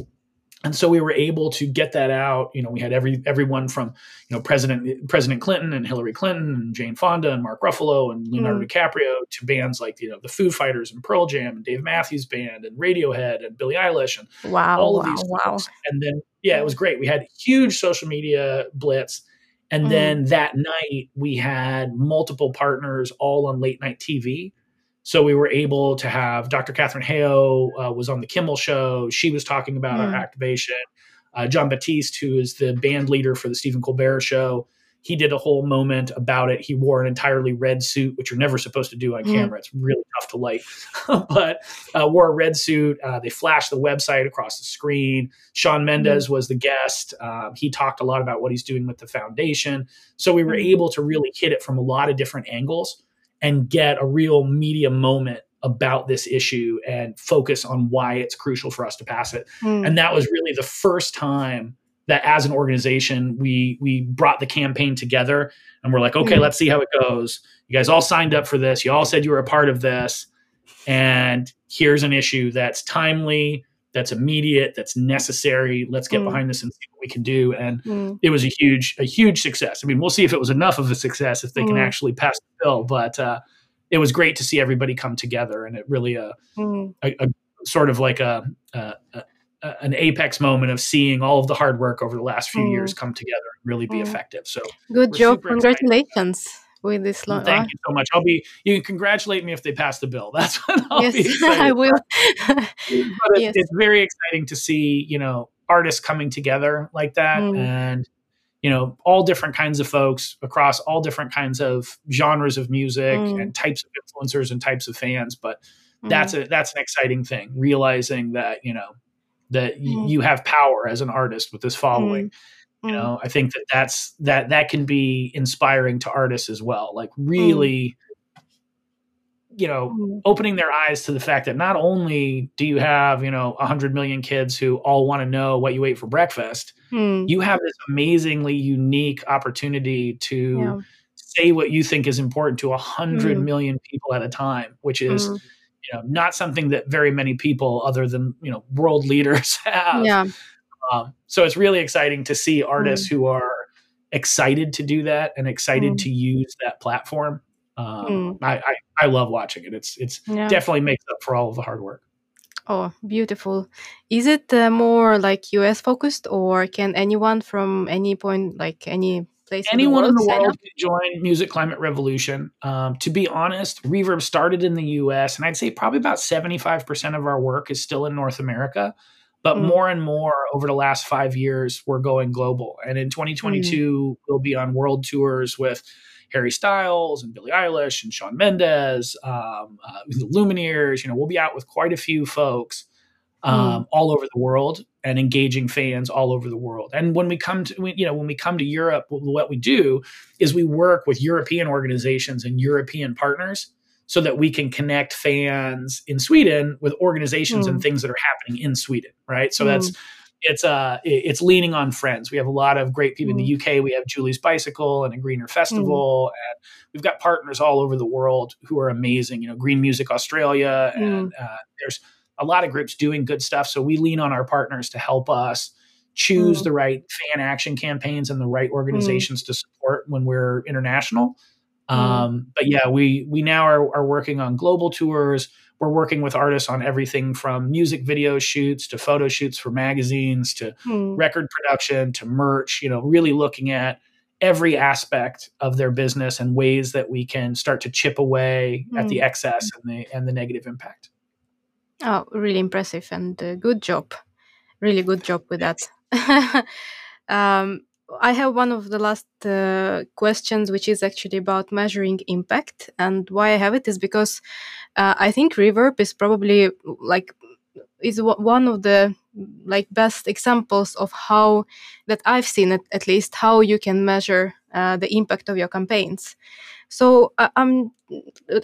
and so we were able to get that out. You know, we had every everyone from you know President President Clinton and Hillary Clinton and Jane Fonda and Mark Ruffalo and Leonardo mm. DiCaprio to bands like you know the Foo Fighters and Pearl Jam and Dave Matthews Band and Radiohead and Billie Eilish and wow, all of wow, these. Wow! And then yeah, it was great. We had huge social media blitz. And mm. then that night, we had multiple partners all on late night TV so we were able to have Dr. Katharine Hayhoe uh, was on the Kimmel show. She was talking about mm. our activation. Uh, Jon Batiste, who is the band leader for the Stephen Colbert show, he did a whole moment about it. He wore an entirely red suit, which you're never supposed to do on mm. camera. It's really tough to light, *laughs* but uh, wore a red suit. Uh, they flashed the website across the screen. Shawn Mendes mm. was the guest. Um, he talked a lot about what he's doing with the foundation. So we were mm. able to really hit it from a lot of different angles and get a real media moment about this issue and focus on why it's crucial for us to pass it. Mm. And that was really the first time that as an organization we we brought the campaign together and we're like, okay, mm. let's see how it goes. You guys all signed up for this. You all said you were a part of this. And here's an issue that's timely, that's immediate, that's necessary. Let's get mm. behind this and see what we can do. And mm. it was a huge, a huge success. I mean, we'll see if it was enough of a success if they mm. can actually pass the bill. But uh, it was great to see everybody come together, and it really uh, mm. a, a, sort of like a, a, an apex moment of seeing all of the hard work over the last few years mm. come together and really be mm. effective. So good job! Congratulations. With this law. Thank you so much. I'll be. You can congratulate me if they pass the bill. *laughs* That's what I'll yes, be. Excited *laughs* I will. *laughs* but it, yes. it's very exciting to see you know artists coming together like that, mm. and you know all different kinds of folks across all different kinds of genres of music mm. and types of influencers and types of fans. But mm. that's a that's an exciting thing. Realizing that you know that y- mm. you have power as an artist with this following mm you mm. know i think that that's that that can be inspiring to artists as well like mm. really mm. you know mm. opening their eyes to the fact that not only do you have you know 100 million kids who all want to know what you ate for breakfast mm. you have this amazingly unique opportunity to yeah. say what you think is important to 100 mm. million people at a time which is you know, not something that very many people, other than you know, world *laughs* leaders have. Yeah. Um, so it's really exciting to see artists mm. who are excited to do that and excited mm. to use that platform. Um, mm. I, I, I love watching it. It's it's yeah. definitely makes up for all of the hard work. Oh, beautiful. Is it uh, more like US focused, or can anyone from any point, like any place, anyone in the world, in the world can join Music Climate Revolution? Um, to be honest, Reverb started in the US, and I'd say probably about 75% of our work is still in North America. But mm. more and more over the last five years, we're going global. And in 2022, mm. we'll be on world tours with Harry Styles and Billie Eilish and Shawn Mendes, um, uh, the Lumineers. You know, we'll be out with quite a few folks um, mm. all over the world and engaging fans all over the world. And when we come to, you know, when we come to Europe, what we do is we work with European organizations and European partners so that we can connect fans in Sweden with organizations mm. and things that are happening in Sweden, right? So mm. that's it's uh it's leaning on friends. We have a lot of great people mm. in the mm. UK. We have Julie's Bicycle and a Greener Festival, mm. and we've got partners all over the world who are amazing. You know, Green Music Australia, and mm. uh, there's a lot of groups doing good stuff. So we lean on our partners to help us choose the right fan action campaigns and the right organizations to support when we're international. Um, but yeah, we we now are, are working on global tours we're working with artists on everything from music video shoots to photo shoots for magazines to hmm. record production to merch you know really looking at every aspect of their business and ways that we can start to chip away hmm. at the hmm. excess and the and the negative impact oh really impressive and uh, good job really good job with that *laughs* um, I have one of the last uh, questions, which is actually about measuring impact. And why I have it is because uh, I think Reverb is probably like is one of the like best examples of how that I've seen it at least how you can measure uh, the impact of your campaigns. So uh, I'm,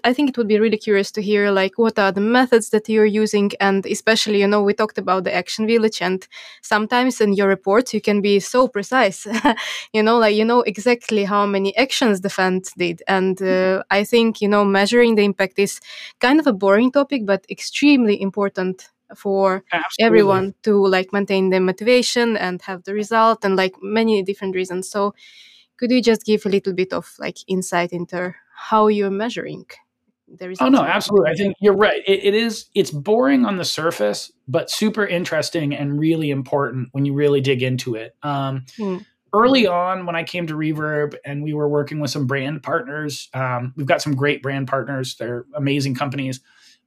I think it would be really curious to hear like what are the methods that you're using, and especially you know we talked about the action village, and sometimes in your reports you can be so precise, *laughs* you know, like you know exactly how many actions the fund did, and uh, I think you know measuring the impact is kind of a boring topic, but extremely important for Absolutely. everyone to like maintain the motivation and have the result and like many different reasons. So could you just give a little bit of like insight into how you're measuring the results? Oh no, absolutely. I think you're right. It, it is. It's boring on the surface, but super interesting and really important when you really dig into it. Um, hmm. Early on, when I came to Reverb and we were working with some brand partners, um, we've got some great brand partners. They're amazing companies,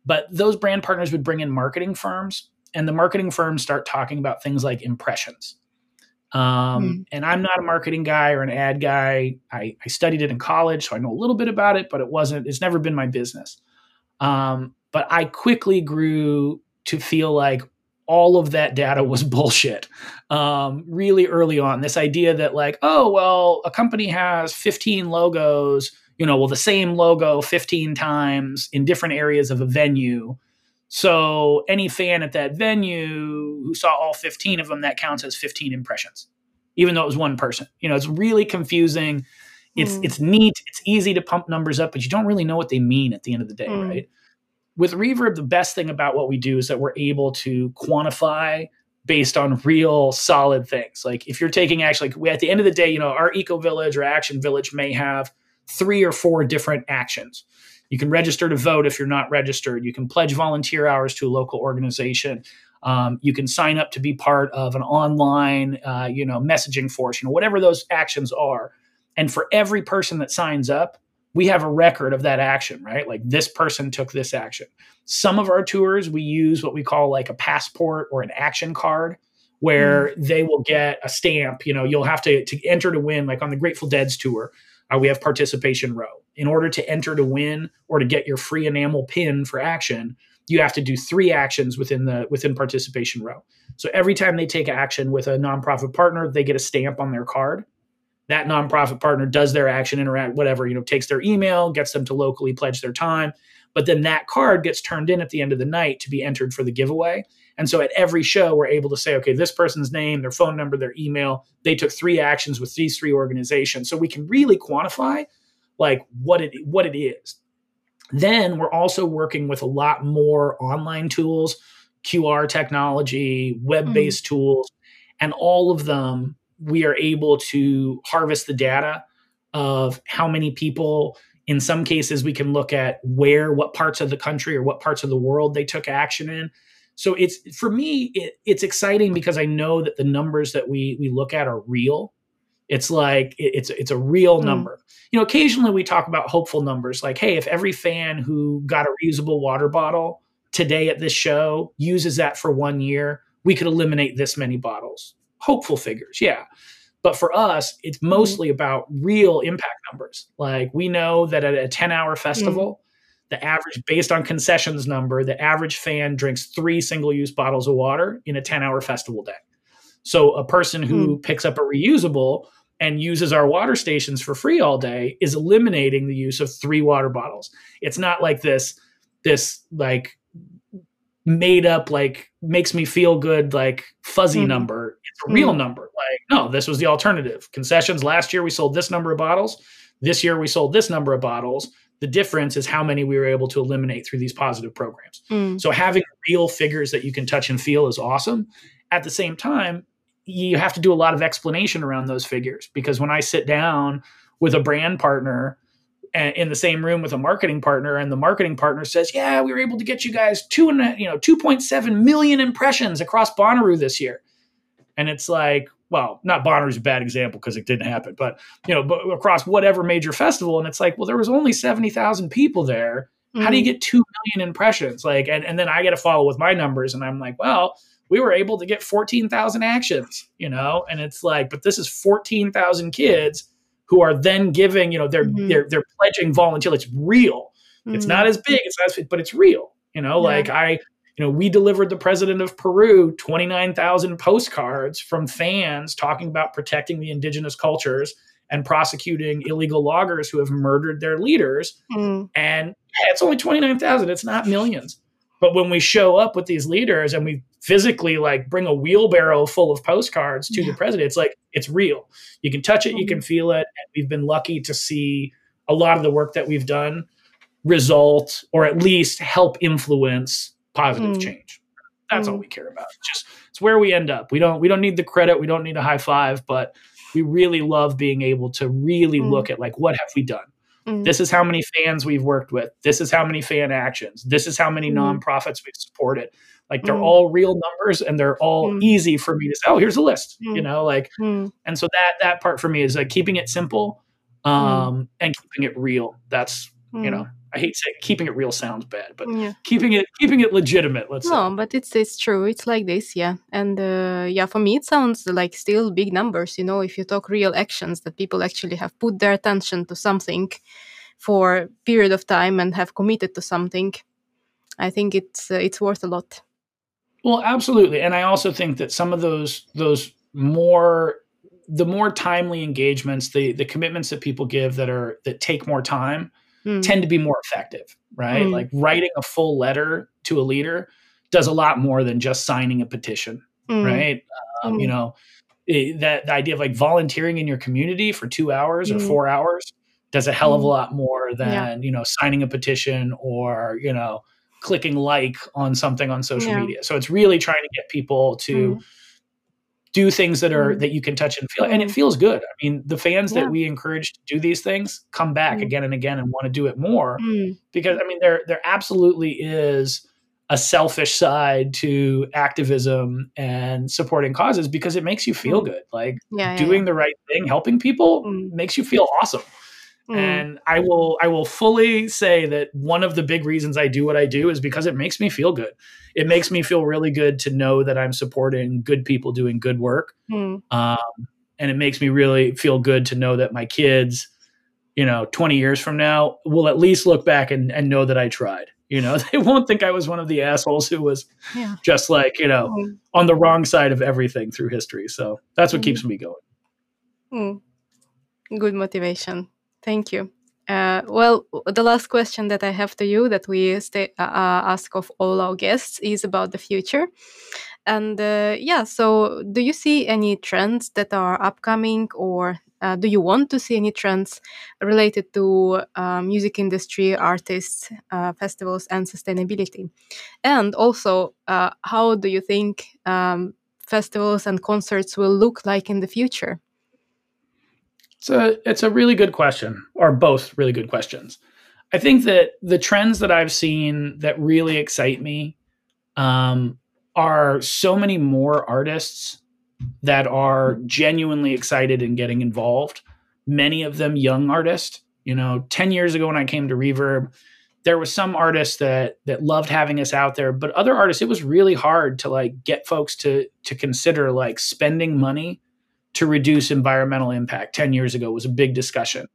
but those brand partners would bring in marketing firms, and the marketing firms start talking about things like impressions um, mm. And I'm not a marketing guy or an ad guy. I, I, studied it in college, so I know a little bit about it, but it wasn't, it's never been my business. Um, but I quickly grew to feel like all of that data was *laughs* bullshit um, really early on. This idea that, like, oh, well, a company has 15 logos, you know, well, the same logo 15 times in different areas of a venue. So any fan at that venue who saw all 15 of them, that counts as 15 impressions, even though it was one person. You know, it's really confusing. It's mm. it's neat. It's easy to pump numbers up, but you don't really know what they mean at the end of the day, mm. right? With Reverb, the best thing about what we do is that we're able to quantify based on real solid things. Like if you're taking actually, like we, at the end of the day, you know, our eco village or action village may have three or four different actions. You can register to vote if you're not registered. You can pledge volunteer hours to a local organization. Um, you can sign up to be part of an online, uh, you know, messaging force. You know, whatever those actions are. And for every person that signs up, we have a record of that action, right? Like this person took this action. Some of our tours, we use what we call like a passport or an action card where mm. they will get a stamp. You know, you'll have to, to enter to win, like on the Grateful Dead's tour, uh, we have participation row. In order to enter to win or to get your free enamel pin for action you have to do three actions within the within participation row. So every time they take action with a nonprofit partner they get a stamp on their card. That nonprofit partner does their action interact whatever you know takes their email gets them to locally pledge their time. But then that card gets turned in at the end of the night to be entered for the giveaway and so at every show we're able to say okay this person's name their phone number their email they took three actions with these three organizations so we can really quantify like what it what it is. Then we're also working with a lot more online tools, QR technology, web based mm-hmm. tools, and all of them we are able to harvest the data of how many people in some cases we can look at where what parts of the country or what parts of the world they took action in so it's for me it, it's exciting because i know that the numbers that we we look at are real it's like it, it's it's a real mm. number you know occasionally we talk about hopeful numbers like hey if every fan who got a reusable water bottle today at this show uses that for one year we could eliminate this many bottles hopeful figures yeah but for us, it's mm-hmm. mostly mm-hmm. about real impact numbers. Like we know that at a 10 hour festival, mm-hmm. The average, based on concessions number, the average fan drinks three single use bottles of water in a 10 hour festival day. So a person who mm-hmm. picks up a reusable and uses our water stations for free all day is eliminating the use of three water bottles. It's not like this, this like made up like makes me feel good like fuzzy mm-hmm. number it's a real mm-hmm. number like no this was the alternative concessions last year we sold this number of bottles this year we sold this number of bottles the difference is how many we were able to eliminate through these positive programs. Mm. so having real figures that you can touch and feel is awesome. At the same time you have to do a lot of explanation around those figures because when i sit down with a brand partner in the same room with a marketing partner and the marketing partner says yeah we were able to get you guys two and you know 2.7 million impressions across bonnaroo this year. And it's like well not bonnaroo's a bad example because it didn't happen but you know but across whatever major festival and it's like well there was only 70000 people there mm-hmm. how do you mm-hmm. get 2 million impressions like and, and then i get to follow with my numbers and i'm like well we were able to get 14,000 actions, you know, and it's like, but this is 14,000 kids who are then giving, you know, they're mm-hmm. they're they're pledging volunteer. It's real. Mm-hmm. It's not as big, it's not as but it's real. You know, yeah. like I, you know, we delivered the president of Peru 29,000 postcards from fans talking about protecting the indigenous cultures and prosecuting illegal loggers who have murdered their leaders. Mm. And yeah, it's only 29,000, it's not millions. But when we show up with these leaders and we physically like bring a wheelbarrow full of postcards to yeah. the president, it's like it's real. You can touch it, you can mm-hmm. feel it. And we've been lucky to see a lot of the work that we've done result or at least help influence positive mm. change. That's mm. all we care about. It's just it's where we end up. We don't we don't need the credit, we don't need a high five, but we really love being able to really mm. look at like what have we done? Mm. This is how many fans we've worked with. This is how many fan actions. This is how many mm. nonprofits we've supported. Like they're mm. all real numbers and they're all easy for me to say, oh, here's a list, you know, like, and so that, that part for me is like keeping it simple um, and keeping it real. That's, you know, I hate saying keeping it real sounds bad, but yeah. keeping it keeping it legitimate. Let's say. no, say. but it's it's true. It's like this, yeah. And uh, yeah, for me, it sounds like still big numbers. You know, if you talk real actions that people actually have put their attention to something for a period of time and have committed to something, I think it's uh, it's worth a lot. Well, absolutely, and I also think that some of those those more the more timely engagements, the the commitments that people give that are that take more time mm. tend to be more effective, right? Mm. Like writing a full letter to a leader does a lot more than just signing a petition, mm. right? Um, you mm. know, it, that the idea of like volunteering in your community for two hours or mm. four hours does a hell of a mm. lot more than yeah. you know signing a petition or you know clicking like on something on social yeah. media. So it's really trying to get people to do things that are mm. that you can touch and feel and it mm. feels good i mean the fans yeah. that we encourage to do these things come back mm. again and again and want to do it more mm. because i mean there there absolutely is a selfish side to activism and supporting causes because it makes you feel mm. good like yeah, doing yeah, the right thing helping people mm. makes you feel awesome Mm. And I will I will fully say that one of the big reasons I do what I do is because it makes me feel good. It makes me feel really good to know that I'm supporting good people doing good work. Mm. Um, and it makes me really feel good to know that my kids, you know, 20 years from now will at least look back and, and know that I tried. You know, *laughs* they won't think I was one of the assholes who was yeah. just like, you know, mm. on the wrong side of everything through history. So that's what mm. keeps me going. Mm. Good motivation. Thank you. Uh, well, the last question that I have to you that we stay, uh, uh, ask of all our guests is about the future. And uh, yeah, so do you see any trends that are upcoming or Uh, do you want to see any trends related to uh, music industry, artists, festivals, and sustainability? And also, how do you think um, festivals and concerts will look like in the future? It's a it's a really good question, or both really good questions. I think that the trends that I've seen that really excite me um, are so many more artists that are genuinely excited and getting involved. Many of them young artists. You know, 10 years ago when I came to Reverb, there was some artists that that loved having us out there, but other artists, it was really hard to like get folks to to consider like spending money to reduce environmental impact. 10 years ago was a big discussion.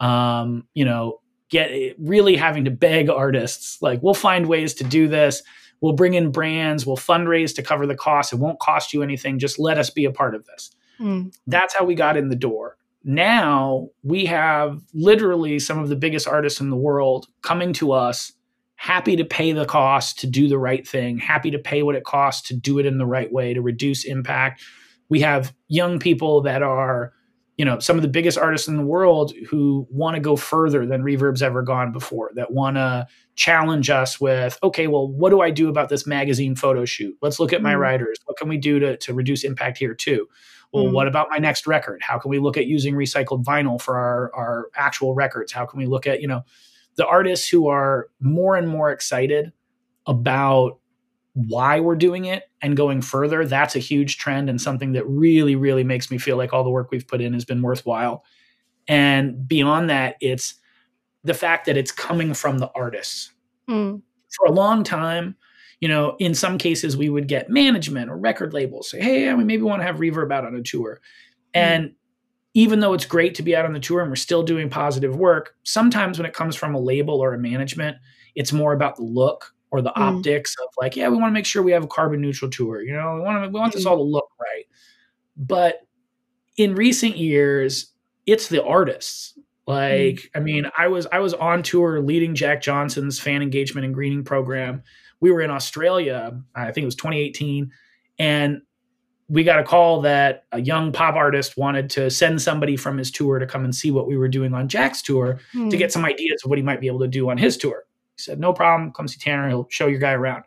Um, you know, get really having to beg artists like we'll find ways to do this We'll bring in brands, we'll fundraise to cover the cost. It won't cost you anything. Just let us be a part of this. Mm. That's how we got in the door. Now we have literally some of the biggest artists in the world coming to us, happy to pay the cost to do the right thing, happy to pay what it costs to do it in the right way, to reduce impact. We have young people that are you know some of the biggest artists in the world who want to go further than reverb's ever gone before that want to challenge us with okay well what do i do about this magazine photo shoot? Let's look at my mm. writers. What can we do to, to reduce impact here too? Well mm. what about my next record? How can we look at using recycled vinyl for our, our actual records? How can we look at you know the artists who are more and more excited about why we're doing it and going further, that's a huge trend and something that really, really makes me feel like all the work we've put in has been worthwhile. And beyond that, it's the fact that it's coming from the artists. Mm. For a long time, you know, in some cases, we would get management or record labels say, hey, yeah, we maybe want to have Reverb out on a tour. Mm. And even though it's great to be out on the tour and we're still doing positive work, sometimes when it comes from a label or a management, it's more about the look or the mm. optics of like, yeah, we want to make sure we have a carbon neutral tour. You know, we want to, we want this mm. all to look right. But in recent years, it's the artists. Like, mm. I mean, I was I was on tour leading Jack Johnson's fan engagement and greening program. We were in Australia, I think it was 2018, and we got a call that a young pop artist wanted to send somebody from his tour to come and see what we were doing on Jack's tour mm. to get some ideas of what he might be able to do on his tour. He said, no problem. Come see Tanner. He'll show your guy around.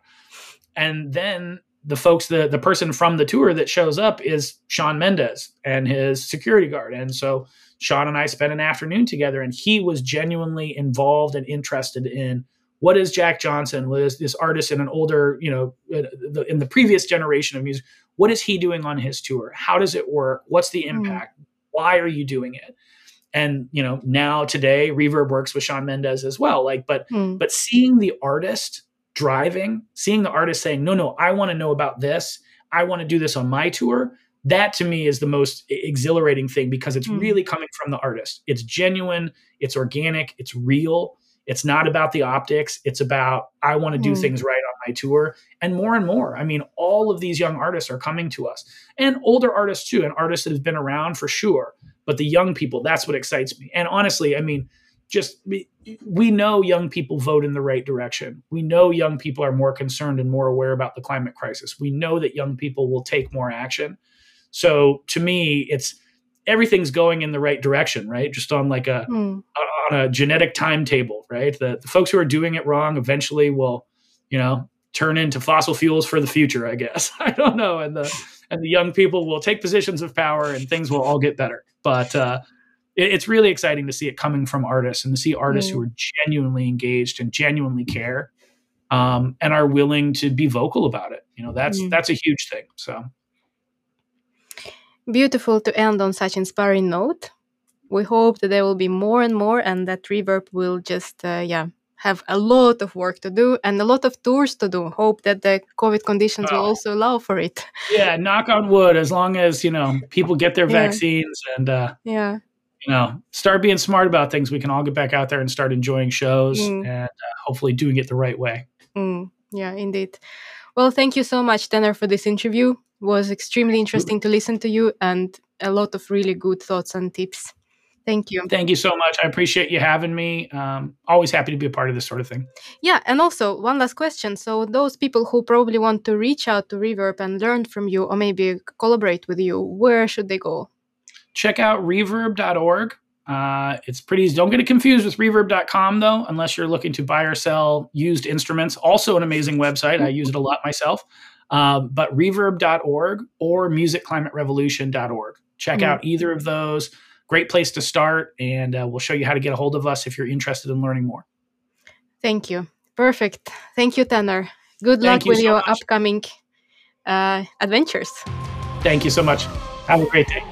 And then the folks, the, the person from the tour that shows up is Shawn Mendes and his security guard. And so Shawn and I spent an afternoon together and he was genuinely involved and interested in what is Jack Johnson, what is this artist in an older, you know, in the previous generation of music, what is he doing on his tour? How does it work? What's the hmm. impact? Mm. Why are you doing it? And you know now today reverb works with shawn mendes as well like but mm. but seeing the artist driving seeing the artist saying no no i want to know about this i want to do this on my tour that to me is the most exhilarating thing because it's mm. really coming from the artist it's genuine it's organic it's real it's not about the optics it's about i want to do mm. things right on my tour and more and more i mean all of these young artists are coming to us and older artists too and artists that have been around for sure but the young people that's what excites me. And honestly i mean just we, we know young people vote in the right direction. We know young people are more concerned and more aware about the climate crisis. We know that young people will take more action. So to me it's everything's going in the right direction right? Just on like a mm. on a genetic timetable right? The, the folks who are doing it wrong eventually will you know turn into fossil fuels for the future i guess *laughs* i don't know and the and the young people will take positions of power and things will all get better. But uh, it, it's really exciting to see it coming from artists and to see artists mm. who are genuinely engaged and genuinely care um, and are willing to be vocal about it. You know, that's mm. that's a huge thing. So beautiful to end on such inspiring note. We hope that there will be more and more, and that Reverb will just uh, yeah have a lot of work to do and a lot of tours to do. Hope that the COVID conditions oh. will also allow for it. Yeah, knock on wood. As long as you know people get their yeah. vaccines and uh, yeah, you know, start being smart about things, we can all get back out there and start enjoying shows mm. and uh, hopefully doing it the right way. Mm. Yeah, indeed. Well, thank you so much, Tanner, for this interview. It was extremely interesting to listen to you and a lot of really good thoughts and tips. Thank you. Thank you so much. I appreciate you having me. Um, always happy to be a part of this sort of thing. Yeah, and also one last question. So those people who probably want to reach out to Reverb and learn from you, or maybe collaborate with you, where should they go? check out reverb.org. Uh, it's pretty easy. Don't get it confused with reverb.com, though, unless you're looking to buy or sell used instruments. Also, an amazing website. I use it a lot myself. Um, but reverb.org or musicclimaterevolution.org. Check mm-hmm. out either of those. Great place to start, and uh, we'll show you how to get a hold of us if you're interested in learning more. Thank you. Perfect. Thank you, Tanner. Good luck you with so your much. upcoming uh, adventures. Thank you so much. Have a great day.